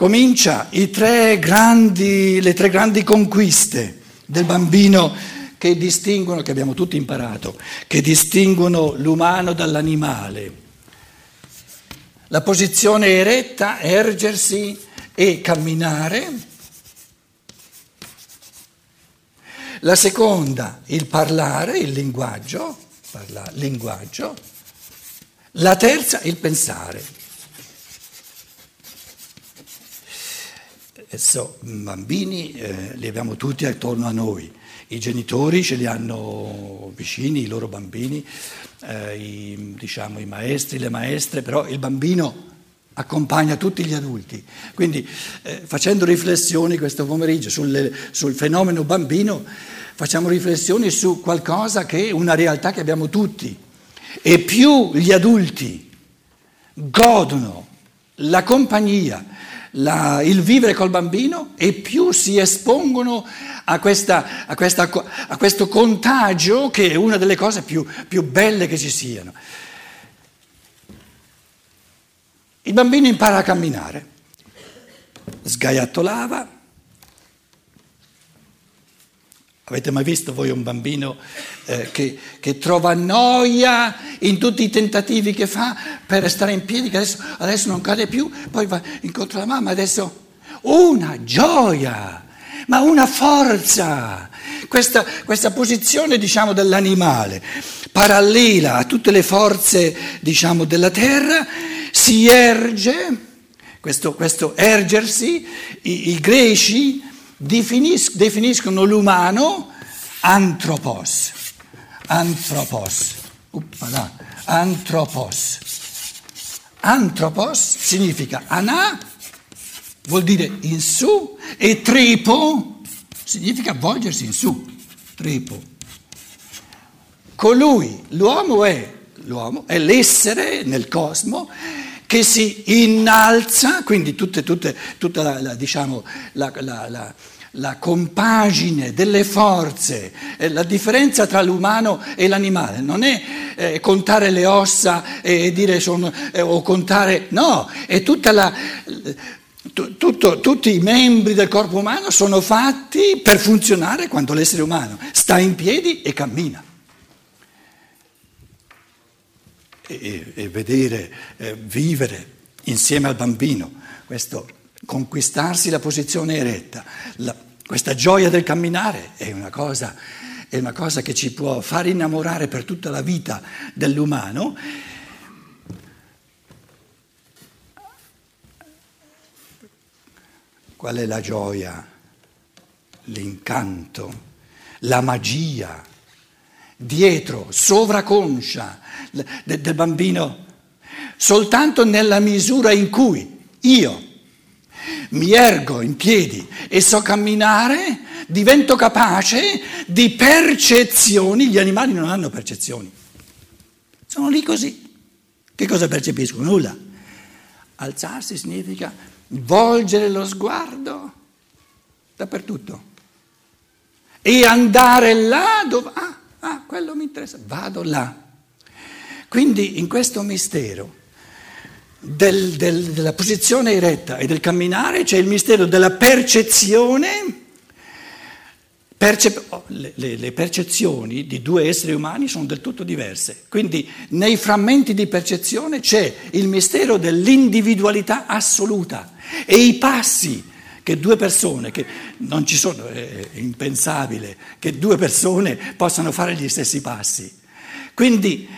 comincia tre grandi, le tre grandi conquiste del bambino che distinguono, che abbiamo tutti imparato, che distinguono l'umano dall'animale. La posizione eretta, ergersi e camminare. La seconda, il parlare, il linguaggio, parla, linguaggio. La terza, il pensare. Adesso bambini eh, li abbiamo tutti attorno a noi, i genitori ce li hanno vicini, i loro bambini, eh, i, diciamo, i maestri, le maestre, però il bambino accompagna tutti gli adulti. Quindi eh, facendo riflessioni questo pomeriggio sul, sul, fenomeno bambino, facciamo riflessioni su qualcosa che è una realtà che abbiamo tutti. E più gli adulti godono la compagnia, la, il vivere col bambino e più si espongono a, questa, a, questa, a, questo contagio che è una delle cose più, più belle che ci siano. Il bambino impara a camminare, sgaiattolava. Avete mai visto voi un bambino eh, che, che, trova noia in tutti i tentativi che fa per stare in piedi, che adesso, adesso non cade più, poi va incontro alla mamma, adesso una gioia, ma una forza. Questa, questa posizione diciamo, dell'animale, parallela a tutte le forze diciamo, della terra, si erge, questo, questo ergersi, i, i greci definis, definiscono l'umano antropos, antropos, Uppala, antropos. Antropos significa anà, vuol dire in su, e trepo significa volgersi in su, trepo. Colui, l'uomo è, l'uomo è l'essere nel cosmo che si innalza, quindi tutte, tutte, tutta la, la, diciamo, la, la, compagine delle forze, eh, la differenza tra l'umano e l'animale non è eh, contare le ossa e dire sono, eh, o contare, no, è tutta la... Tutto, tutti i membri del corpo umano sono fatti per funzionare quando l'essere umano sta in piedi e cammina. E, e vedere, eh, vivere insieme al bambino, questo conquistarsi la posizione eretta, la, questa gioia del camminare è una, cosa, è una cosa che ci può far innamorare per tutta la vita dell'umano. Qual è la gioia, l'incanto, la magia dietro, sovraconscia del bambino, soltanto nella misura in cui io mi ergo in piedi e so camminare, divento capace di percezioni, gli animali non hanno percezioni, sono lì così. Che cosa percepiscono? Nulla. Alzarsi significa volgere lo sguardo dappertutto e andare là dove... Ah, Ah, quello mi interessa, vado là. Quindi in questo mistero del, del, della posizione eretta e del camminare c'è il mistero della percezione. Percep- oh, le, le, le percezioni di due esseri umani sono del tutto diverse. Quindi nei frammenti di percezione c'è il mistero dell'individualità assoluta e i passi che due persone, che non ci sono, è impensabile che due persone possano fare gli stessi passi. Quindi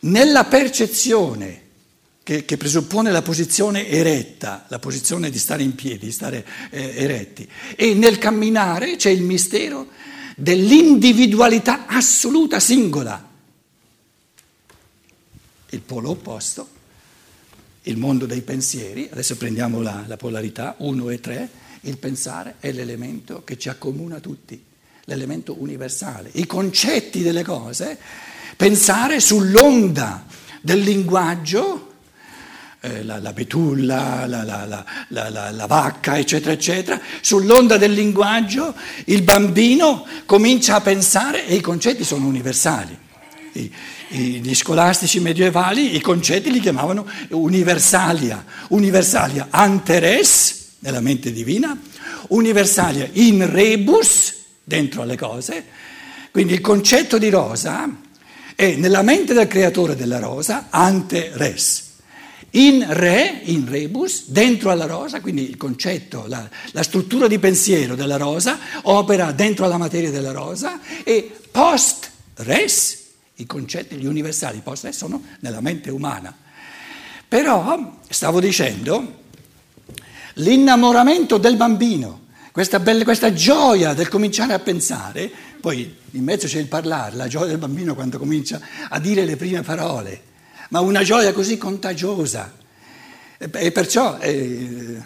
nella percezione che, che presuppone la posizione eretta, la posizione di stare in piedi, di stare eh, eretti, e nel camminare c'è il mistero dell'individualità assoluta, singola. Il polo opposto, il mondo dei pensieri, adesso prendiamo la, la polarità 1 e 3, il pensare è l'elemento che ci accomuna tutti, l'elemento universale. I concetti delle cose, pensare sull'onda del linguaggio, eh, la, la, betulla, la, la, la, vacca, eccetera, eccetera, sull'onda del linguaggio il bambino comincia a pensare e i concetti sono universali. I, gli scolastici medievali i concetti li chiamavano universalia, universalia, anteres, nella mente divina, universalia in rebus, dentro alle cose, quindi il concetto di rosa è nella mente del creatore della rosa, ante res. In re, in rebus, dentro alla rosa, quindi il concetto, la, la struttura di pensiero della rosa opera dentro alla materia della rosa e post res, i concetti, gli universali post res sono nella mente umana. Però, stavo dicendo, l'innamoramento del bambino, questa, bella, questa gioia del cominciare a pensare, poi in mezzo c'è il parlare, la gioia del bambino quando comincia a dire le prime parole, ma una gioia così contagiosa. E perciò eh,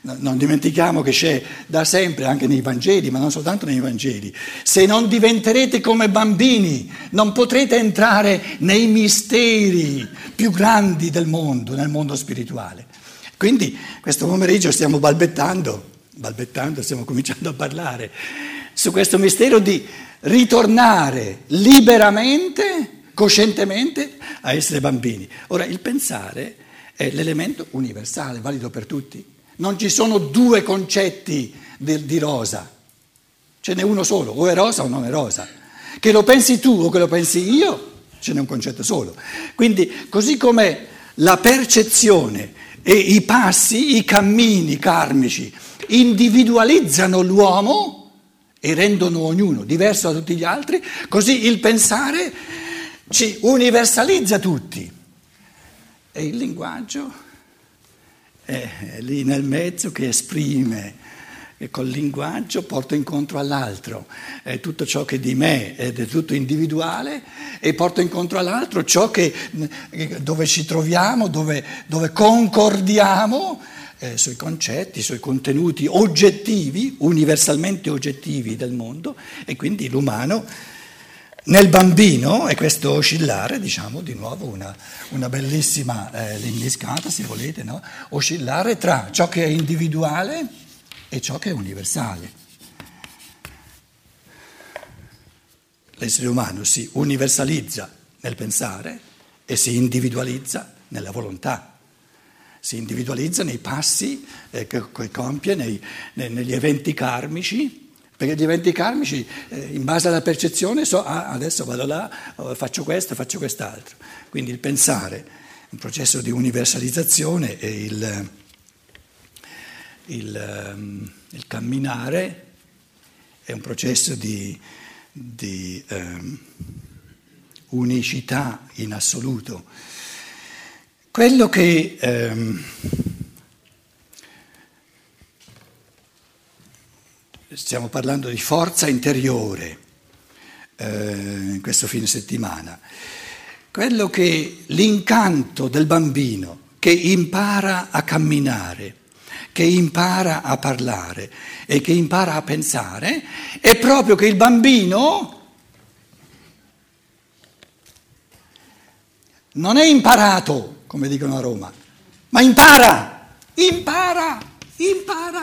non dimentichiamo che c'è da sempre anche nei Vangeli, ma non soltanto nei Vangeli, se non diventerete come bambini non potrete entrare nei misteri più grandi del mondo, nel mondo spirituale. Quindi questo pomeriggio stiamo balbettando, balbettando, stiamo cominciando a parlare su questo mistero di ritornare liberamente, coscientemente, a essere bambini. Ora, il pensare è l'elemento universale, valido per tutti. Non ci sono due concetti di, di rosa, ce n'è uno solo, o è rosa o non è rosa. Che lo pensi tu o che lo pensi io, ce n'è un concetto solo. Quindi, così come la percezione e i passi, i cammini karmici individualizzano l'uomo, e rendono ognuno diverso da tutti gli altri, così il pensare ci universalizza tutti. E il linguaggio è lì nel mezzo che esprime e col linguaggio porto incontro all'altro è tutto ciò che di me è tutto individuale e porto incontro all'altro ciò che, dove ci troviamo, dove, dove concordiamo eh, sui concetti, sui contenuti oggettivi, universalmente oggettivi del mondo e quindi l'umano nel bambino, e questo oscillare, diciamo di nuovo una, una bellissima eh, se volete, no? oscillare tra ciò che è individuale e ciò che è universale. L'essere umano si universalizza nel pensare e si individualizza nella volontà si individualizza nei passi eh, che, compie, nei, negli eventi karmici, perché gli eventi karmici, eh, in base alla percezione, so, ah, adesso vado là, oh, faccio questo, faccio quest'altro. Quindi il pensare, un processo di universalizzazione e il, il, um, il camminare è un processo di, di um, unicità in assoluto. Quello che ehm, stiamo parlando di forza interiore eh, in questo fine settimana, quello che l'incanto del bambino che impara a camminare, che impara a parlare e che impara a pensare, è proprio che il bambino non è imparato come dicono a Roma, ma impara, impara, impara.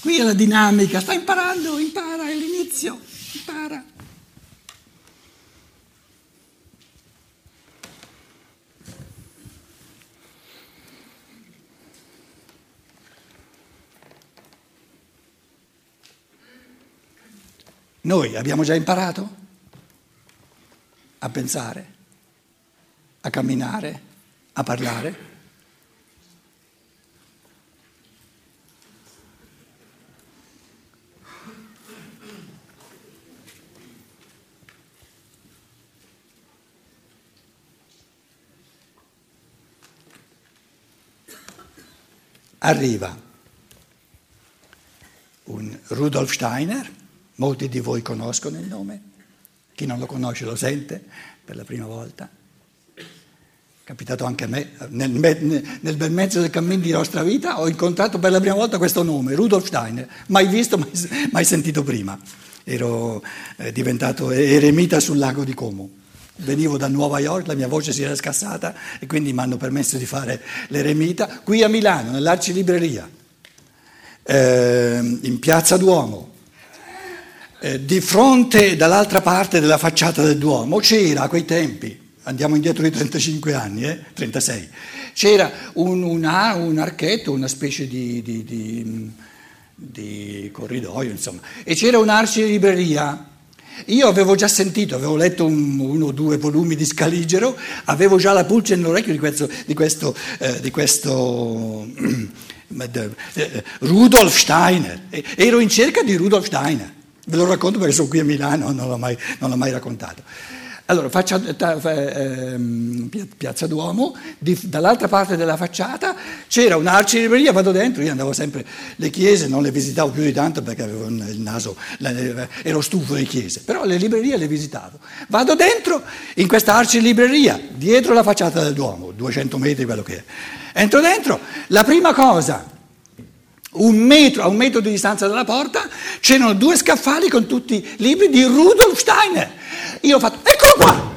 Qui è la dinamica, sta imparando, impara, è l'inizio, impara. Noi abbiamo già imparato? a pensare, a camminare, a parlare. Arriva un Rudolf Steiner, molti di voi conoscono il nome, chi non lo conosce lo sente per la prima volta. È capitato anche a me, nel, nel bel mezzo del cammino di nostra vita ho incontrato per la prima volta questo nome, Rudolf Steiner, mai visto, mai, mai sentito prima. Ero eh, diventato eremita sul lago di Como. Venivo da Nuova York, la mia voce si era scassata e quindi mi hanno permesso di fare l'eremita qui a Milano, nell'Arcilibreria, eh, in Piazza Duomo. Eh, di fronte, dall'altra parte della facciata del Duomo, c'era a quei tempi, andiamo indietro di 35 anni, eh, 36, c'era un, un, un archetto, una specie di, di, di, di corridoio, insomma, e c'era un'arci-libreria. Io avevo già sentito, avevo letto un, uno o due volumi di Scaligero, avevo già la pulce nell'orecchio di questo, di questo, eh, di questo eh, Rudolf Steiner. Ero in cerca di Rudolf Steiner. Ve lo racconto perché sono qui a Milano, non l'ho mai, non l'ho mai raccontato. Allora, faccia, eh, Piazza Duomo, di, dall'altra parte della facciata c'era un'arcilibreria, vado dentro, io andavo sempre, le chiese non le visitavo più di tanto perché avevo il naso, ero stufo di chiese, però le librerie le visitavo. Vado dentro in questa arcilibreria, dietro la facciata del Duomo, 200 metri quello che è. Entro dentro, la prima cosa un metro, a un metro di distanza dalla porta c'erano due scaffali con tutti i libri di Rudolf Steiner. Io ho fatto, eccolo qua!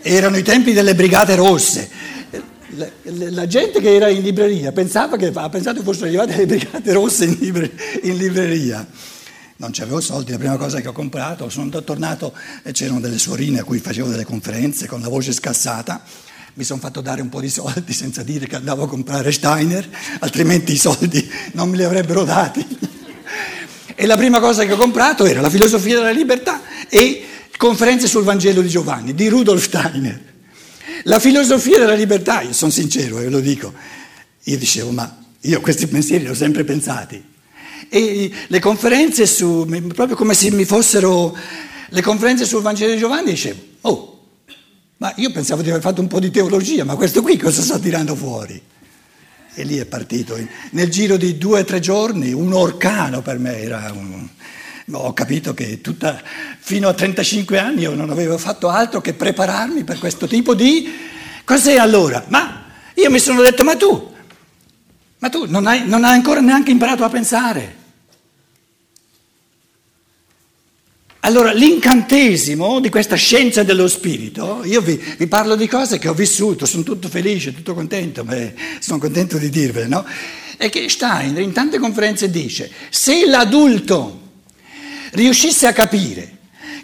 Erano i tempi delle brigate rosse. La, gente che era in libreria pensava che, ha pensato che fossero arrivate le brigate rosse in, libre, in libreria. Non c'avevo soldi, la prima cosa che ho comprato, sono tornato e c'erano delle suorine a cui facevo delle conferenze con la voce scassata mi sono fatto dare un po' di soldi senza dire che andavo a comprare Steiner, altrimenti i soldi non me li avrebbero dati. E la prima cosa che ho comprato era la filosofia della libertà e conferenze sul Vangelo di Giovanni, di Rudolf Steiner. La filosofia della libertà, io sono sincero e lo dico, io dicevo ma io questi pensieri li ho sempre pensati. E le conferenze su, proprio come se mi fossero le conferenze sul Vangelo di Giovanni, dicevo, oh, ma io pensavo di aver fatto un po' di teologia, ma questo qui cosa sta tirando fuori? E lì è partito. Nel giro di due o tre giorni, un orcano per me era un... Ho capito che tutta, fino a 35 anni io non avevo fatto altro che prepararmi per questo tipo di... Cos'è allora? Ma io mi sono detto, ma tu, ma tu non hai, non hai ancora neanche imparato a pensare. Allora, l'incantesimo di questa scienza dello spirito, io vi, vi, parlo di cose che ho vissuto, sono tutto felice, tutto contento, ma sono contento di dirvele, no? È che Steiner in tante conferenze dice, se l'adulto riuscisse a capire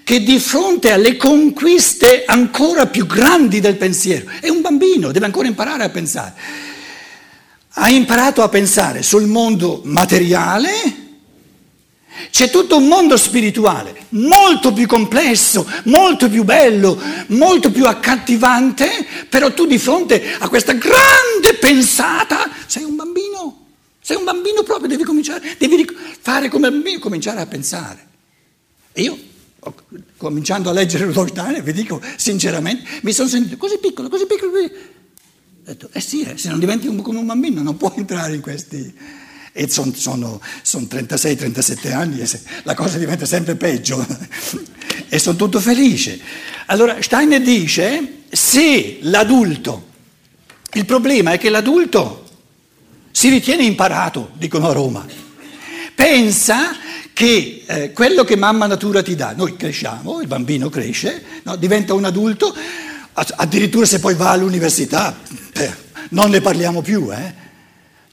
che di fronte alle conquiste ancora più grandi del pensiero, è un bambino, deve ancora imparare a pensare, ha imparato a pensare sul mondo materiale, c'è tutto un mondo spirituale molto più complesso, molto più bello, molto più accattivante, però tu di fronte a questa grande pensata sei un bambino, sei un bambino proprio, devi cominciare, devi fare come bambino, cominciare a pensare. E io, cominciando a leggere Steiner, vi dico sinceramente, mi sono sentito così piccolo, così piccolo, così... Ho detto, eh sì, eh, se non diventi come un bambino non puoi entrare in questi e sono, sono, sono 36-37 anni e la cosa diventa sempre peggio e sono tutto felice. Allora Steiner dice se l'adulto, il problema è che l'adulto si ritiene imparato, dicono a Roma, pensa che eh, quello che mamma natura ti dà, noi cresciamo, il bambino cresce, no, diventa un adulto, addirittura se poi va all'università, eh, non ne parliamo più, eh?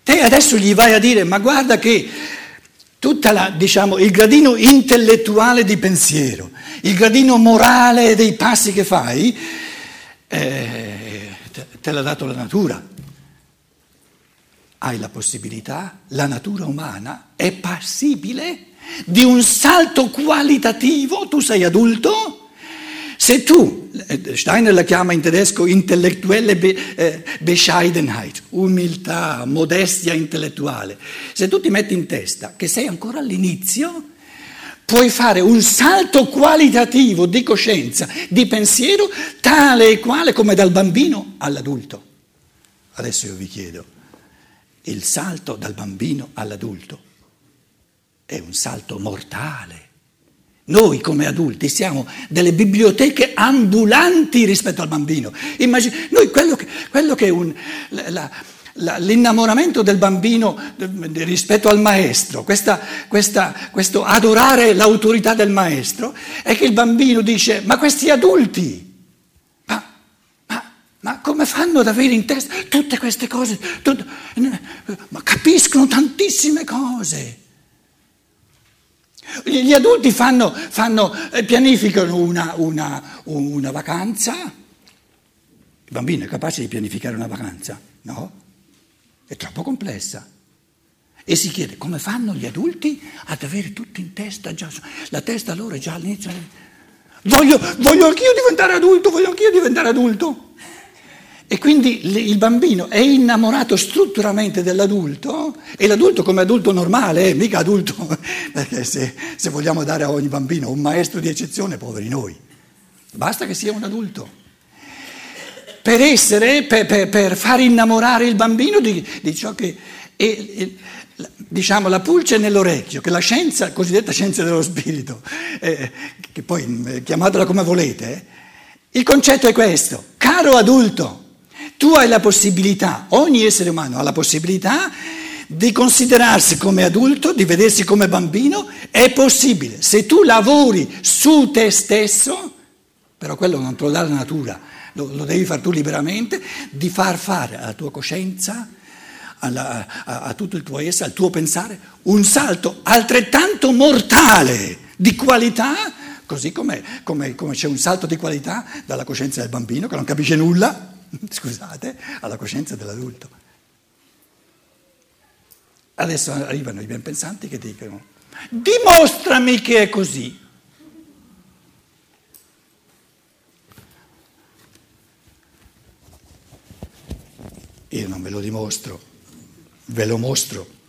Te adesso gli vai a dire, ma guarda che tutto diciamo, il gradino intellettuale di pensiero, il gradino morale dei passi che fai, eh, te l'ha dato la natura. Hai la possibilità, la natura umana è passibile di un salto qualitativo, tu sei adulto, se tu, eh, Steiner la chiama in tedesco intellettuelle eh, Bescheidenheit, umiltà, modestia intellettuale, se tu ti metti in testa che sei ancora all'inizio, puoi fare un salto qualitativo di coscienza, di pensiero, tale e quale come dal bambino all'adulto. Adesso io vi chiedo, il salto dal bambino all'adulto è un salto mortale. Noi come adulti siamo delle biblioteche ambulanti rispetto al bambino. Immagino, noi quello che, quello che è un, la, la, l'innamoramento del bambino rispetto al maestro, questa, questa, questo adorare l'autorità del maestro, è che il bambino dice, ma questi adulti, ma, ma, ma come fanno ad avere in testa tutte queste cose? Tutte, ma capiscono tantissime cose. Gli adulti fanno, fanno, eh, pianificano una, una, una vacanza, Il bambino è capace di pianificare una vacanza? No, è troppo complessa. E si chiede come fanno gli adulti ad avere tutto in testa, già, la testa loro è già all'inizio. Voglio, voglio anch'io diventare adulto, voglio anch'io diventare adulto. E quindi il bambino è innamorato strutturalmente dell'adulto e l'adulto come adulto normale, eh, mica adulto, perché se, se vogliamo dare a ogni bambino un maestro di eccezione, poveri noi, basta che sia un adulto. Per essere, per, per, per, far innamorare il bambino di, di ciò che è, diciamo, la pulce nell'orecchio, che la scienza, cosiddetta scienza dello spirito, eh, che poi eh, chiamatela come volete, eh, il concetto è questo, caro adulto, tu hai la possibilità, ogni essere umano ha la possibilità di considerarsi come adulto, di vedersi come bambino, è possibile. Se tu lavori su te stesso, però quello non te lo dà la natura, lo, lo devi fare tu liberamente, di far fare alla tua coscienza, alla, a, a tutto il tuo essere, al tuo pensare, un salto altrettanto mortale di qualità, così come, come, come c'è un salto di qualità dalla coscienza del bambino che non capisce nulla, scusate, alla coscienza dell'adulto. Adesso arrivano i ben pensanti che dicono, dimostrami che è così. Io non ve lo dimostro, ve lo mostro.